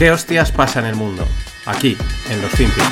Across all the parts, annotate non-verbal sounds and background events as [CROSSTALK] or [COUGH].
¿Qué hostias pasa en el mundo? Aquí, en los FinPix.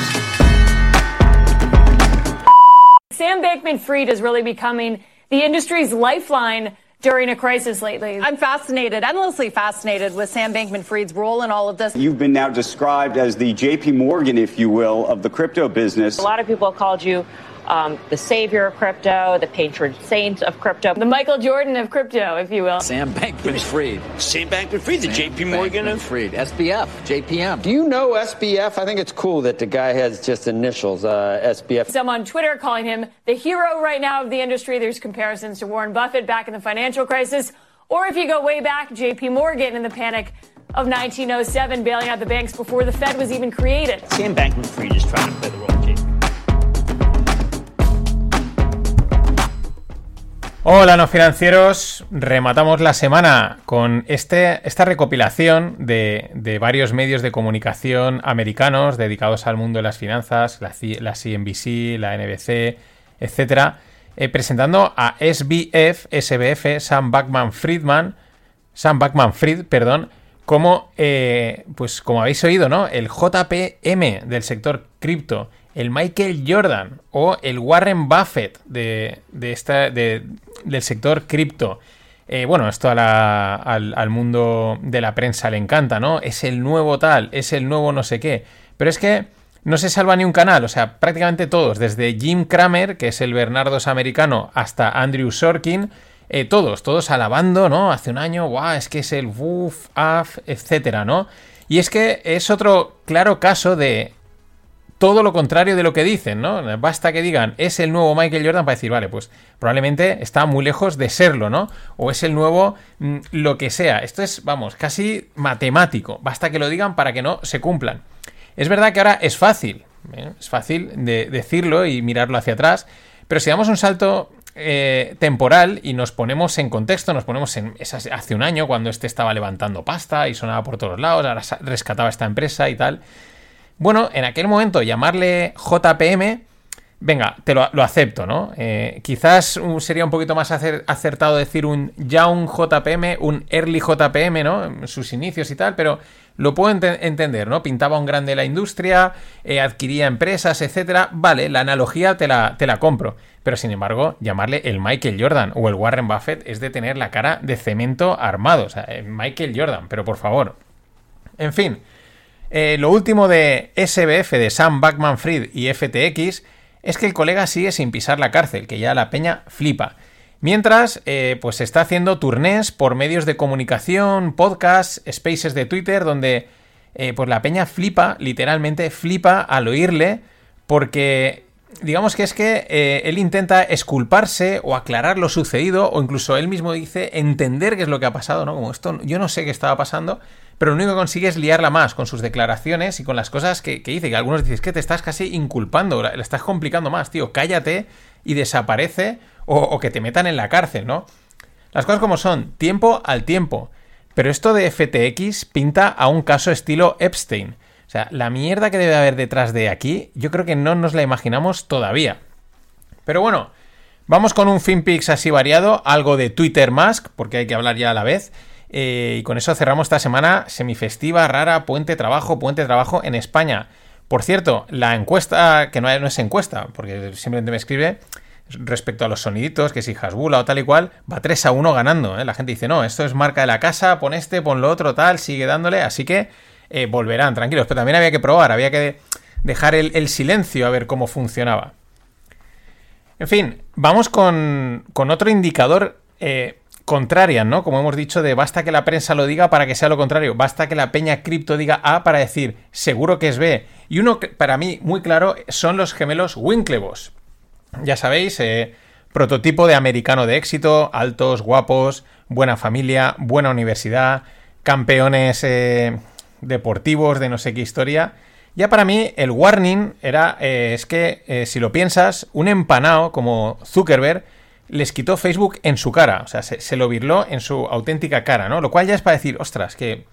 Sam Bankman Fried is really becoming the industry's lifeline during a crisis lately. I'm fascinated, endlessly fascinated with Sam Bankman Fried's role in all of this. You've been now described as the JP Morgan, if you will, of the crypto business. A lot of people called you um, the savior of crypto, the patron saint of crypto. The Michael Jordan of crypto, if you will. Sam Bankman Fried. Sam Bankman Fried, the Sam JP Morgan Bankman of. Fried. SBF, JPM. Do you know SBF? I think it's cool that the guy has just initials, uh, SBF. Some on Twitter calling him the hero right now of the industry. There's comparisons to Warren Buffett back in the financial crisis. Or if you go way back, JP Morgan in the panic of 1907, bailing out the banks before the Fed was even created. Sam Bankman Fried is trying to play the role Hola, no financieros. Rematamos la semana con este, esta recopilación de, de varios medios de comunicación americanos dedicados al mundo de las finanzas, la, CNBC, la NBC, etcétera, eh, presentando a SBF, SBF, Sam Backman Friedman, Sam Backman Fried, perdón, como, eh, pues como habéis oído, ¿no? El JPM del sector cripto, el Michael Jordan o el Warren Buffett de, de esta, de- del sector cripto. Eh, bueno, esto al, al mundo de la prensa le encanta, ¿no? Es el nuevo tal, es el nuevo no sé qué. Pero es que no se salva ni un canal, o sea, prácticamente todos, desde Jim Cramer, que es el Bernardos americano, hasta Andrew Sorkin, eh, todos, todos alabando, ¿no? Hace un año, guau, es que es el woof, af, etcétera, ¿no? Y es que es otro claro caso de todo lo contrario de lo que dicen, ¿no? Basta que digan es el nuevo Michael Jordan para decir, vale, pues probablemente está muy lejos de serlo, ¿no? O es el nuevo mm, lo que sea. Esto es, vamos, casi matemático. Basta que lo digan para que no se cumplan. Es verdad que ahora es fácil, ¿eh? es fácil de decirlo y mirarlo hacia atrás, pero si damos un salto eh, temporal y nos ponemos en contexto, nos ponemos en hace un año cuando este estaba levantando pasta y sonaba por todos lados, ahora rescataba esta empresa y tal. Bueno, en aquel momento llamarle JPM, venga, te lo, lo acepto, ¿no? Eh, quizás uh, sería un poquito más acer- acertado decir un Young JPM, un Early JPM, ¿no? Sus inicios y tal, pero lo puedo ente- entender, ¿no? Pintaba un grande la industria, eh, adquiría empresas, etcétera. Vale, la analogía te la, te la compro. Pero sin embargo, llamarle el Michael Jordan o el Warren Buffett es de tener la cara de cemento armado. O sea, eh, Michael Jordan, pero por favor. En fin, eh, lo último de SBF de Sam Backman Fried y FTX es que el colega sigue sin pisar la cárcel, que ya la peña flipa. Mientras, eh, pues está haciendo turnés por medios de comunicación, podcasts, spaces de Twitter, donde eh, pues la peña flipa, literalmente flipa al oírle, porque digamos que es que eh, él intenta esculparse o aclarar lo sucedido, o incluso él mismo dice entender qué es lo que ha pasado, ¿no? Como esto, yo no sé qué estaba pasando, pero lo único que consigue es liarla más con sus declaraciones y con las cosas que, que dice, que algunos dicen, es que te estás casi inculpando, la, la estás complicando más, tío, cállate y desaparece o, o que te metan en la cárcel, ¿no? Las cosas como son, tiempo al tiempo. Pero esto de FTX pinta a un caso estilo Epstein. O sea, la mierda que debe haber detrás de aquí, yo creo que no nos la imaginamos todavía. Pero bueno, vamos con un FinPix así variado, algo de Twitter Mask, porque hay que hablar ya a la vez. Eh, y con eso cerramos esta semana semifestiva, rara, puente trabajo, puente trabajo en España. Por cierto, la encuesta, que no, es encuesta, porque simplemente me escribe respecto a los soniditos, que si Hasbula o tal y cual, va 3 a 1 ganando. ¿eh? La gente dice, no, esto es marca de la casa, pon este, pon lo otro, tal, sigue dándole, así que eh, volverán, tranquilos. Pero también había que probar, había que dejar el, silencio a ver cómo funcionaba. En fin, vamos con, otro indicador contrarian, ¿no? Como hemos dicho, de basta que la prensa lo diga para que sea lo contrario, basta que la peña cripto diga A para decir seguro que es B. Y uno para mí muy claro son los gemelos Winklevoss. Ya sabéis, eh, prototipo de americano de éxito, altos, guapos, buena familia, buena universidad, campeones eh, deportivos de no sé qué historia. Ya para mí el warning era, eh, es que si lo piensas, un empanado como Zuckerberg les quitó Facebook en su cara, o sea, se, lo virló en su auténtica cara, ¿no? Lo cual ya es para decir, ostras, que,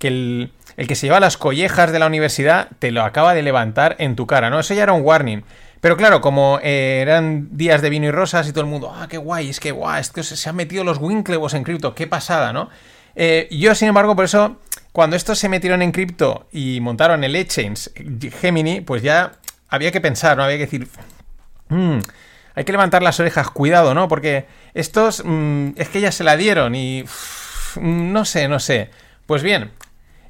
el, el, que se lleva las collejas de la universidad te lo acaba de levantar en tu cara, ¿no? Eso ya era un warning. Pero claro, como eh, eran días de vino y rosas y todo el mundo, ah, qué guay, es que guay, es que se, han metido los Winklevos en cripto, qué pasada, ¿no? Eh, yo, sin embargo, por eso, cuando estos se metieron en cripto y montaron el Exchange Gemini, pues ya había que pensar, ¿no? Había que decir, mmm, hay que levantar las orejas, cuidado, ¿no? Porque estos mm, es que ya se la dieron y no sé, no sé. Pues bien,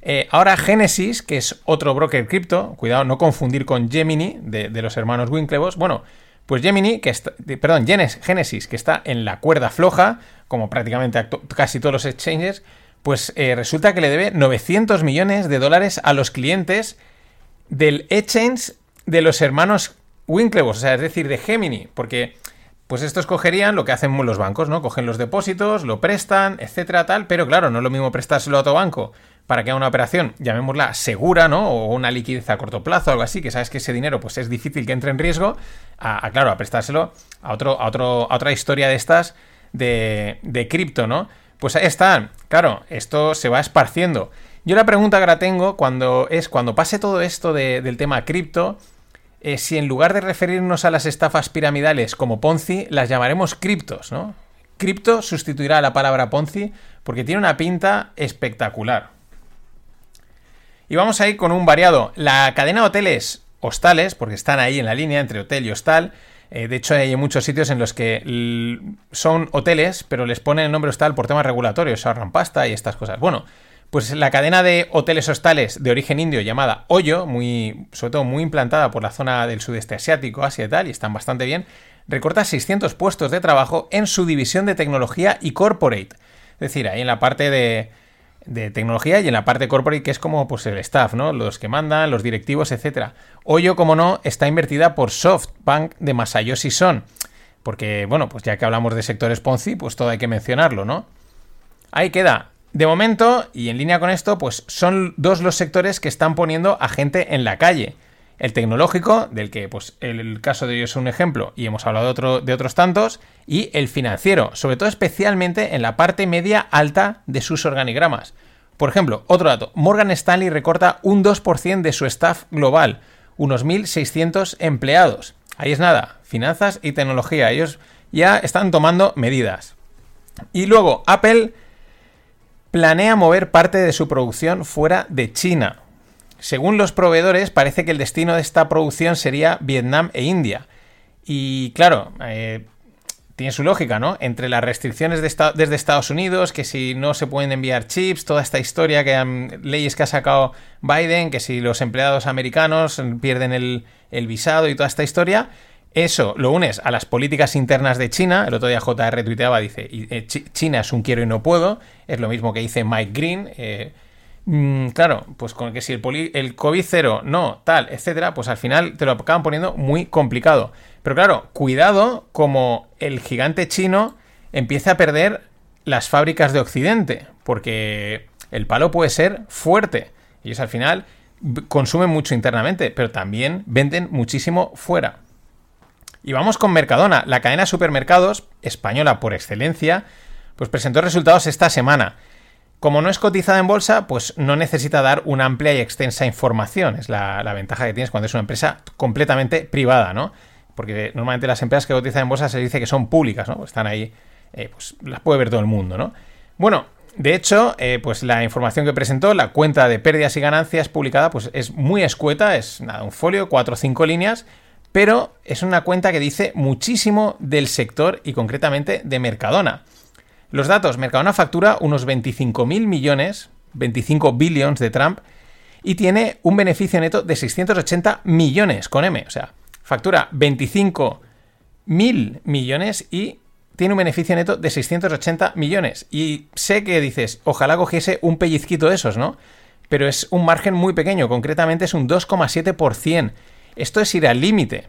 eh, ahora Genesis, que es otro broker cripto, cuidado, no confundir con Gemini de, los hermanos Winklevoss. Bueno, pues Gemini, que está, perdón, Genesis, que está en la cuerda floja, como prácticamente casi todos los exchanges, pues eh, resulta que le debe 900 millones de dólares a los clientes del exchange de los hermanos Winklevoss, o sea, es decir, de Gemini, porque pues estos cogerían lo que hacen los bancos, ¿no? Cogen los depósitos, lo prestan, etcétera, tal, pero claro, no es lo mismo prestárselo a otro banco para que haga una operación, llamémosla segura, ¿no? O una liquidez a corto plazo, algo así, que sabes que ese dinero pues es difícil que entre en riesgo, a, claro, a prestárselo a, otro, a, otro, a otra historia de estas de, de cripto, ¿no? Pues ahí están, claro, esto se va esparciendo. Yo la pregunta que ahora tengo cuando es cuando pase todo esto del tema cripto, eh, si en lugar de referirnos a las estafas piramidales como Ponzi, las llamaremos criptos, ¿no? Cripto sustituirá la palabra Ponzi porque tiene una pinta espectacular. Y vamos a ir con un variado. La cadena de hoteles hostales, porque están ahí en la línea entre hotel y hostal, eh, de hecho, hay muchos sitios en los que son hoteles, pero les ponen el nombre hostal por temas regulatorios, ahorran pasta y estas cosas. Bueno, pues la cadena de hoteles hostales de origen indio llamada Hoyo, muy, sobre todo muy implantada por la zona del sudeste asiático, Asia y tal, y están bastante bien, recorta 600 puestos de trabajo en su división de tecnología y corporate. Es decir, ahí en la parte de, de tecnología y en la parte corporate, que es como pues, el staff, ¿no? Los que mandan, los directivos, etc. Hoyo, como no, está invertida por SoftBank de Masayoshi Son. Porque, bueno, pues ya que hablamos de sectores Ponzi, pues todo hay que mencionarlo, ¿no? Ahí queda. De momento, y en línea con esto, pues son dos los sectores que están poniendo a gente en la calle. El tecnológico, del que pues el, caso de ellos es un ejemplo y hemos hablado de, de otros tantos, y el financiero, sobre todo especialmente en la parte media alta de sus organigramas. Por ejemplo, otro dato, Morgan Stanley recorta un 2% de su staff global, unos 1.600 empleados. Ahí es nada, finanzas y tecnología, ellos ya están tomando medidas. Y luego, Apple planea mover parte de su producción fuera de China. Según los proveedores, parece que el destino de esta producción sería Vietnam e India. Y claro, eh, tiene su lógica, ¿no? Entre las restricciones desde Estados Unidos, que si no se pueden enviar chips, toda esta historia, que leyes que ha sacado Biden, que si los empleados americanos pierden el visado y toda esta historia, eso lo unes a las políticas internas de China. El otro día JR tuiteaba, dice, eh, China es un quiero y no puedo. Es lo mismo que dice Mike Green. Eh, mm, claro, pues con que si el, el COVID cero, no, tal, etcétera, pues al final te lo acaban poniendo muy complicado. Pero claro, cuidado como el gigante chino empieza a perder las fábricas de Occidente, porque el palo puede ser fuerte. Ellos al final consumen mucho internamente, pero también venden muchísimo fuera. Y vamos con Mercadona, la cadena de supermercados española por excelencia, pues presentó resultados esta semana. Como no es cotizada en bolsa, pues no necesita dar una amplia y extensa información. Es la, ventaja que tienes cuando es una empresa completamente privada, ¿no? Porque normalmente las empresas que cotizan en bolsa se dice que son públicas, ¿no? Están ahí, eh, pues las puede ver todo el mundo, ¿no? Bueno, de hecho, eh, pues la información que presentó, la cuenta de pérdidas y ganancias publicada, pues es muy escueta, es nada, un folio, cuatro o cinco líneas, pero es una cuenta que dice muchísimo del sector y concretamente de Mercadona. Los datos, Mercadona factura unos 25.000 millones, 25 billions de Trump, y tiene un beneficio neto de 680 millones con M, o sea, factura 25.000 millones y tiene un beneficio neto de 680 millones. Y sé que dices, ojalá cogiese un pellizquito de esos, ¿no? Pero es un margen muy pequeño, concretamente es un 2,7%. Esto es ir al límite.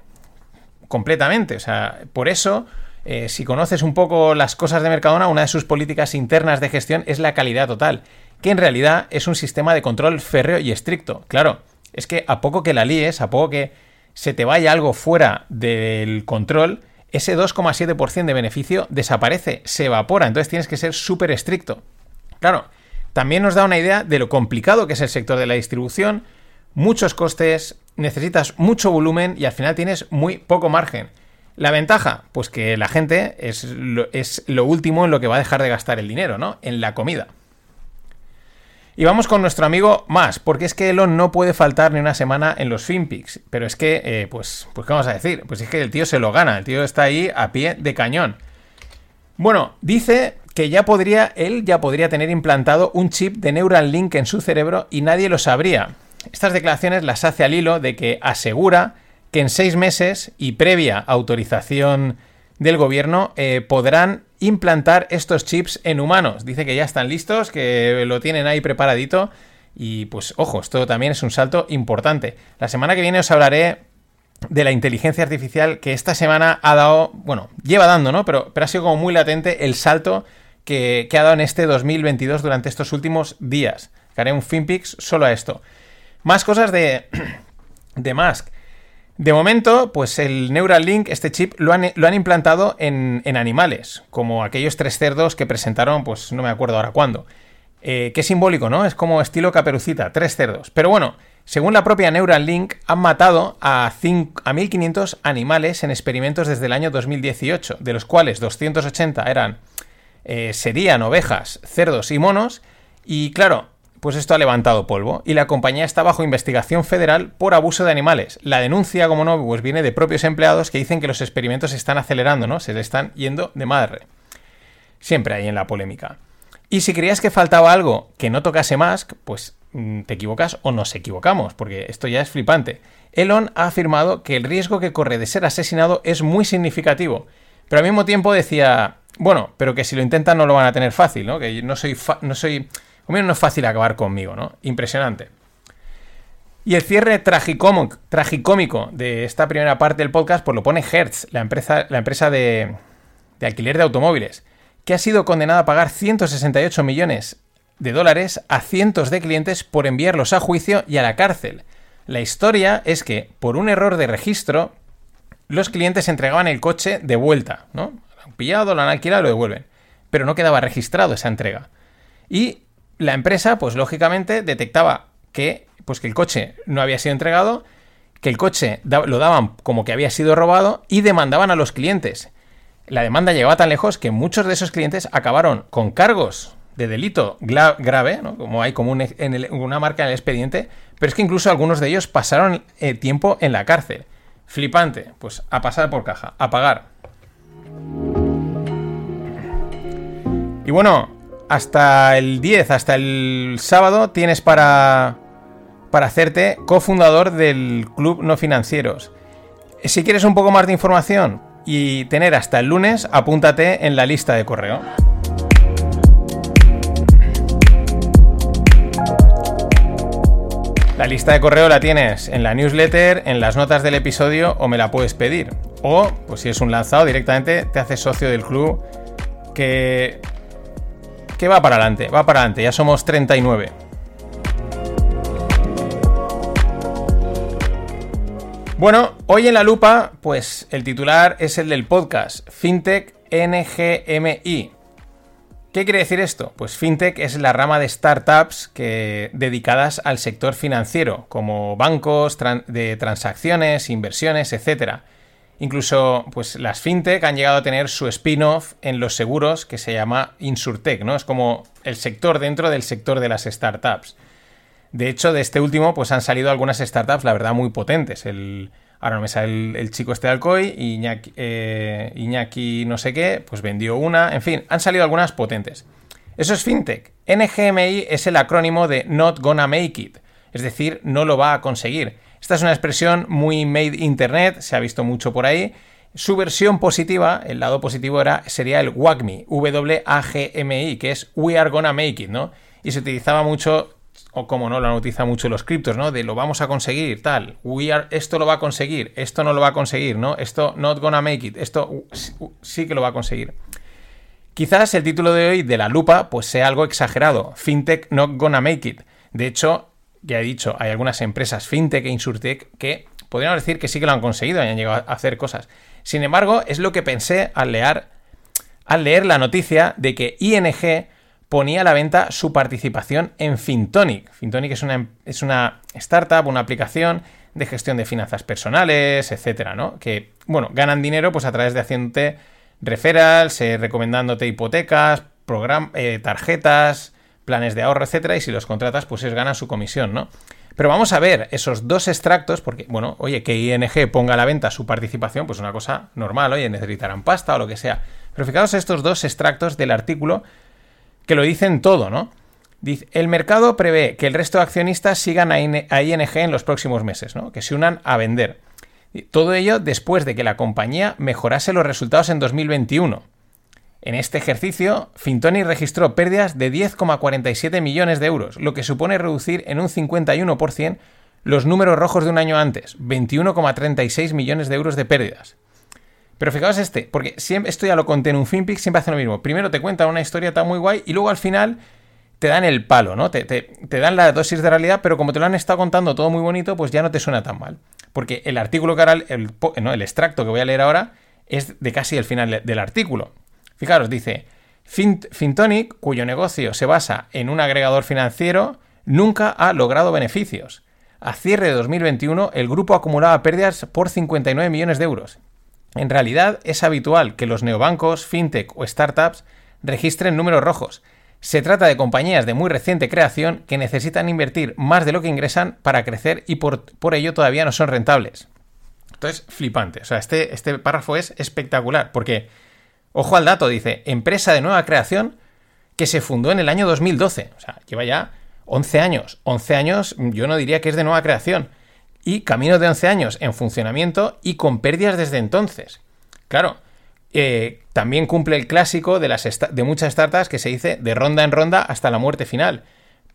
Completamente. O sea, por eso Eh, si conoces un poco las cosas de Mercadona, una de sus políticas internas de gestión es la calidad total, que en realidad es un sistema de control férreo y estricto. Claro, es que a poco que la líes, a poco que se te vaya algo fuera del control, ese 2,7% de beneficio desaparece, se evapora, entonces tienes que ser súper estricto. Claro, también nos da una idea de lo complicado que es el sector de la distribución, muchos costes, necesitas mucho volumen y al final tienes muy poco margen. La ventaja, pues que la gente es lo, último en lo que va a dejar de gastar el dinero, ¿no? En la comida. Y vamos con nuestro amigo más, porque es que Elon no puede faltar ni una semana en los FinPix. Pero es que, eh, pues, pues, ¿qué vamos a decir? Pues es que el tío se lo gana, el tío está ahí a pie de cañón. Bueno, dice que ya podría, él ya podría tener implantado un chip de Neuralink en su cerebro y nadie lo sabría. Estas declaraciones las hace al hilo de que asegura que en seis meses y previa autorización del gobierno eh, podrán implantar estos chips en humanos. Dice que ya están listos, que lo tienen ahí preparadito. Y pues ojo, esto también es un salto importante. La semana que viene os hablaré de la inteligencia artificial que esta semana ha dado, bueno, lleva dando, ¿no? Pero, ha sido como muy latente el salto que, ha dado en este 2022 durante estos últimos días. Haré un FinPix solo a esto. Más cosas de, [CLEARS THROAT] de Musk. De momento, pues el Neuralink, este chip, lo han, implantado en, en, animales, como aquellos tres cerdos que presentaron, pues no me acuerdo ahora cuándo. Eh, qué simbólico, ¿no? Es como estilo caperucita, tres cerdos. Pero bueno, según la propia Neuralink, han matado a, a 1.500 animales en experimentos desde el año 2018, de los cuales 280 eran, eh, serían ovejas, cerdos y monos. Y claro, pues esto ha levantado polvo y la compañía está bajo investigación federal por abuso de animales. La denuncia, como no, pues viene de propios empleados que dicen que los experimentos se están acelerando, ¿no? Se le están yendo de madre. Siempre hay en la polémica. Y si creías que faltaba algo que no tocase Musk, pues mm, te equivocas o nos equivocamos, porque esto ya es flipante. Elon ha afirmado que el riesgo que corre de ser asesinado es muy significativo, pero al mismo tiempo decía, bueno, pero que si lo intentan no lo van a tener fácil, ¿no? Que no soy, no soy Hombre, no es fácil acabar conmigo, ¿no? Impresionante. Y el cierre tragicómico, de esta primera parte del podcast, pues lo pone Hertz, la empresa, la empresa de, de alquiler de automóviles, que ha sido condenada a pagar 168 millones de dólares a cientos de clientes por enviarlos a juicio y a la cárcel. La historia es que, por un error de registro, los clientes entregaban el coche de vuelta, ¿no? Lo han pillado, lo han alquilado lo devuelven. Pero no quedaba registrado esa entrega. Y la empresa, pues lógicamente, detectaba que, pues, que el coche no había sido entregado, que el coche lo daban como que había sido robado y demandaban a los clientes. La demanda llegaba tan lejos que muchos de esos clientes acabaron con cargos de delito grave, ¿no? como hay como en una marca en el expediente, pero es que incluso algunos de ellos pasaron eh, tiempo en la cárcel. Flipante, pues a pasar por caja, a pagar. Y bueno, hasta el 10, hasta el sábado, tienes para, para hacerte cofundador del Club No Financieros. Si quieres un poco más de información y tener hasta el lunes, apúntate en la lista de correo. La lista de correo la tienes en la newsletter, en las notas del episodio o me la puedes pedir. O, pues si es un lanzado, directamente te haces socio del club que que va para adelante, va para adelante, ya somos 39. Bueno, hoy en la lupa, pues el titular es el del podcast, FinTech NGMI. ¿Qué quiere decir esto? Pues FinTech es la rama de startups que, dedicadas al sector financiero, como bancos de transacciones, inversiones, etcétera. Incluso, pues las fintech han llegado a tener su spin-off en los seguros que se llama Insurtech, ¿no? Es como el sector dentro del sector de las startups. De hecho, de este último, pues han salido algunas startups, la verdad, muy potentes. El, ahora no me sale el, chico este de Alcoy, Iñaki, eh, Iñaki no sé qué, pues vendió una. En fin, han salido algunas potentes. Eso es fintech. NGMI es el acrónimo de Not Gonna Make It, es decir, no lo va a conseguir. Esta es una expresión muy made internet, se ha visto mucho por ahí. Su versión positiva, el lado positivo era, sería el WAGMI, W-A-G-M-I, que es We Are Gonna Make It, ¿no? Y se utilizaba mucho o como no, lo han utilizado mucho los criptos, ¿no? De lo vamos a conseguir, tal. We are, esto lo va a conseguir, esto no lo va a conseguir, ¿no? Esto not gonna make it, esto sí que lo va a conseguir. Quizás el título de hoy de la lupa pues sea algo exagerado. Fintech not gonna make it. De hecho, ya he dicho, hay algunas empresas fintech e insurtech que podríamos decir que sí que lo han conseguido y han llegado a hacer cosas. Sin embargo, es lo que pensé al leer, al leer la noticia de que ING ponía a la venta su participación en Fintonic. Fintonic es una, es una startup, una aplicación de gestión de finanzas personales, etcétera, ¿no? Que, bueno, ganan dinero pues a través de haciéndote referrals, eh, recomendándote hipotecas, eh, tarjetas, planes de ahorro, etcétera, y si los contratas, pues es ganan su comisión, ¿no? Pero vamos a ver esos dos extractos, porque, bueno, oye, que ING ponga a la venta su participación, pues una cosa normal, oye, necesitarán pasta o lo que sea. Pero fijaos estos dos extractos del artículo que lo dicen todo, ¿no? Dice, el mercado prevé que el resto de accionistas sigan a ING en los próximos meses, ¿no? Que se unan a vender. Todo ello después de que la compañía mejorase los resultados en 2021. En este ejercicio, Fintoni registró pérdidas de 10,47 millones de euros, lo que supone reducir en un 51% los números rojos de un año antes, 21,36 millones de euros de pérdidas. Pero fijaos este, porque esto ya lo conté en un FinPix, siempre hace lo mismo. Primero te cuentan una historia tan muy guay y luego al final te dan el palo, ¿no? Te, dan la dosis de realidad, pero como te lo han estado contando todo muy bonito, pues ya no te suena tan mal. Porque el artículo que ahora, no, el extracto que voy a leer ahora es de casi el final del artículo. Fijaros, dice, Fintonic, cuyo negocio se basa en un agregador financiero, nunca ha logrado beneficios. A cierre de 2021, el grupo acumulaba pérdidas por 59 millones de euros. En realidad, es habitual que los neobancos, fintech o startups registren números rojos, se trata de compañías de muy reciente creación que necesitan invertir más de lo que ingresan para crecer y por, ello todavía no son rentables. Entonces, flipante. O sea, este, este párrafo es espectacular porque, ojo al dato, dice, empresa de nueva creación que se fundó en el año 2012. O sea, lleva ya 11 años. 11 años yo no diría que es de nueva creación. Y camino de 11 años en funcionamiento y con pérdidas desde entonces. Claro, eh, también cumple el clásico de, las de muchas startups que se dice de ronda en ronda hasta la muerte final.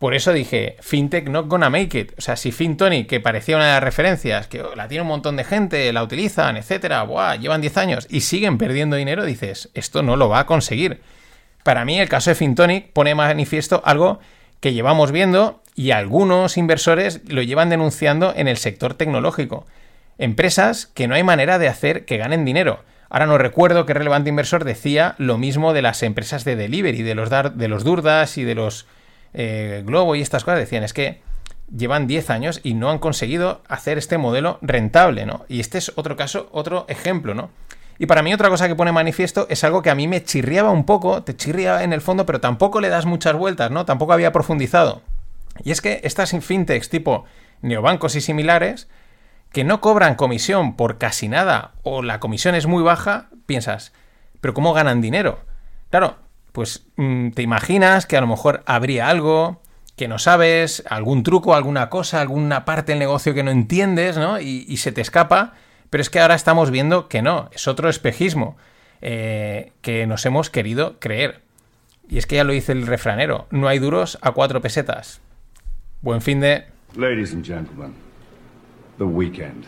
Por eso dije, FinTech not gonna make it. O sea, si FinTony, que parecía una de las referencias, que la tiene un montón de gente, la utilizan, etcétera, buah, llevan 10 años y siguen perdiendo dinero, dices, esto no lo va a conseguir. Para mí, el caso de FinTonic pone manifiesto algo que llevamos viendo y algunos inversores lo llevan denunciando en el sector tecnológico. Empresas que no hay manera de hacer que ganen dinero. Ahora no recuerdo qué relevante inversor decía lo mismo de las empresas de delivery, de los, de los Durdas y de los eh, Globo y estas cosas. Decían, es que llevan 10 años y no han conseguido hacer este modelo rentable, ¿no? Y este es otro caso, otro ejemplo, ¿no? Y para mí otra cosa que pone manifiesto es algo que a mí me chirriaba un poco, te chirriaba en el fondo, pero tampoco le das muchas vueltas, ¿no? Tampoco había profundizado. Y es que estas fintechs tipo neobancos y similares que no cobran comisión por casi nada o la comisión es muy baja, piensas, pero ¿cómo ganan dinero? Claro, pues mm, te imaginas que a lo mejor habría algo que no sabes, algún truco, alguna cosa, alguna parte del negocio que no entiendes, ¿no? Y, se te escapa, pero es que ahora estamos viendo que no, es otro espejismo eh, que nos hemos querido creer. Y es que ya lo dice el refranero, no hay duros a cuatro pesetas. Buen fin de... Ladies and gentlemen. the weekend.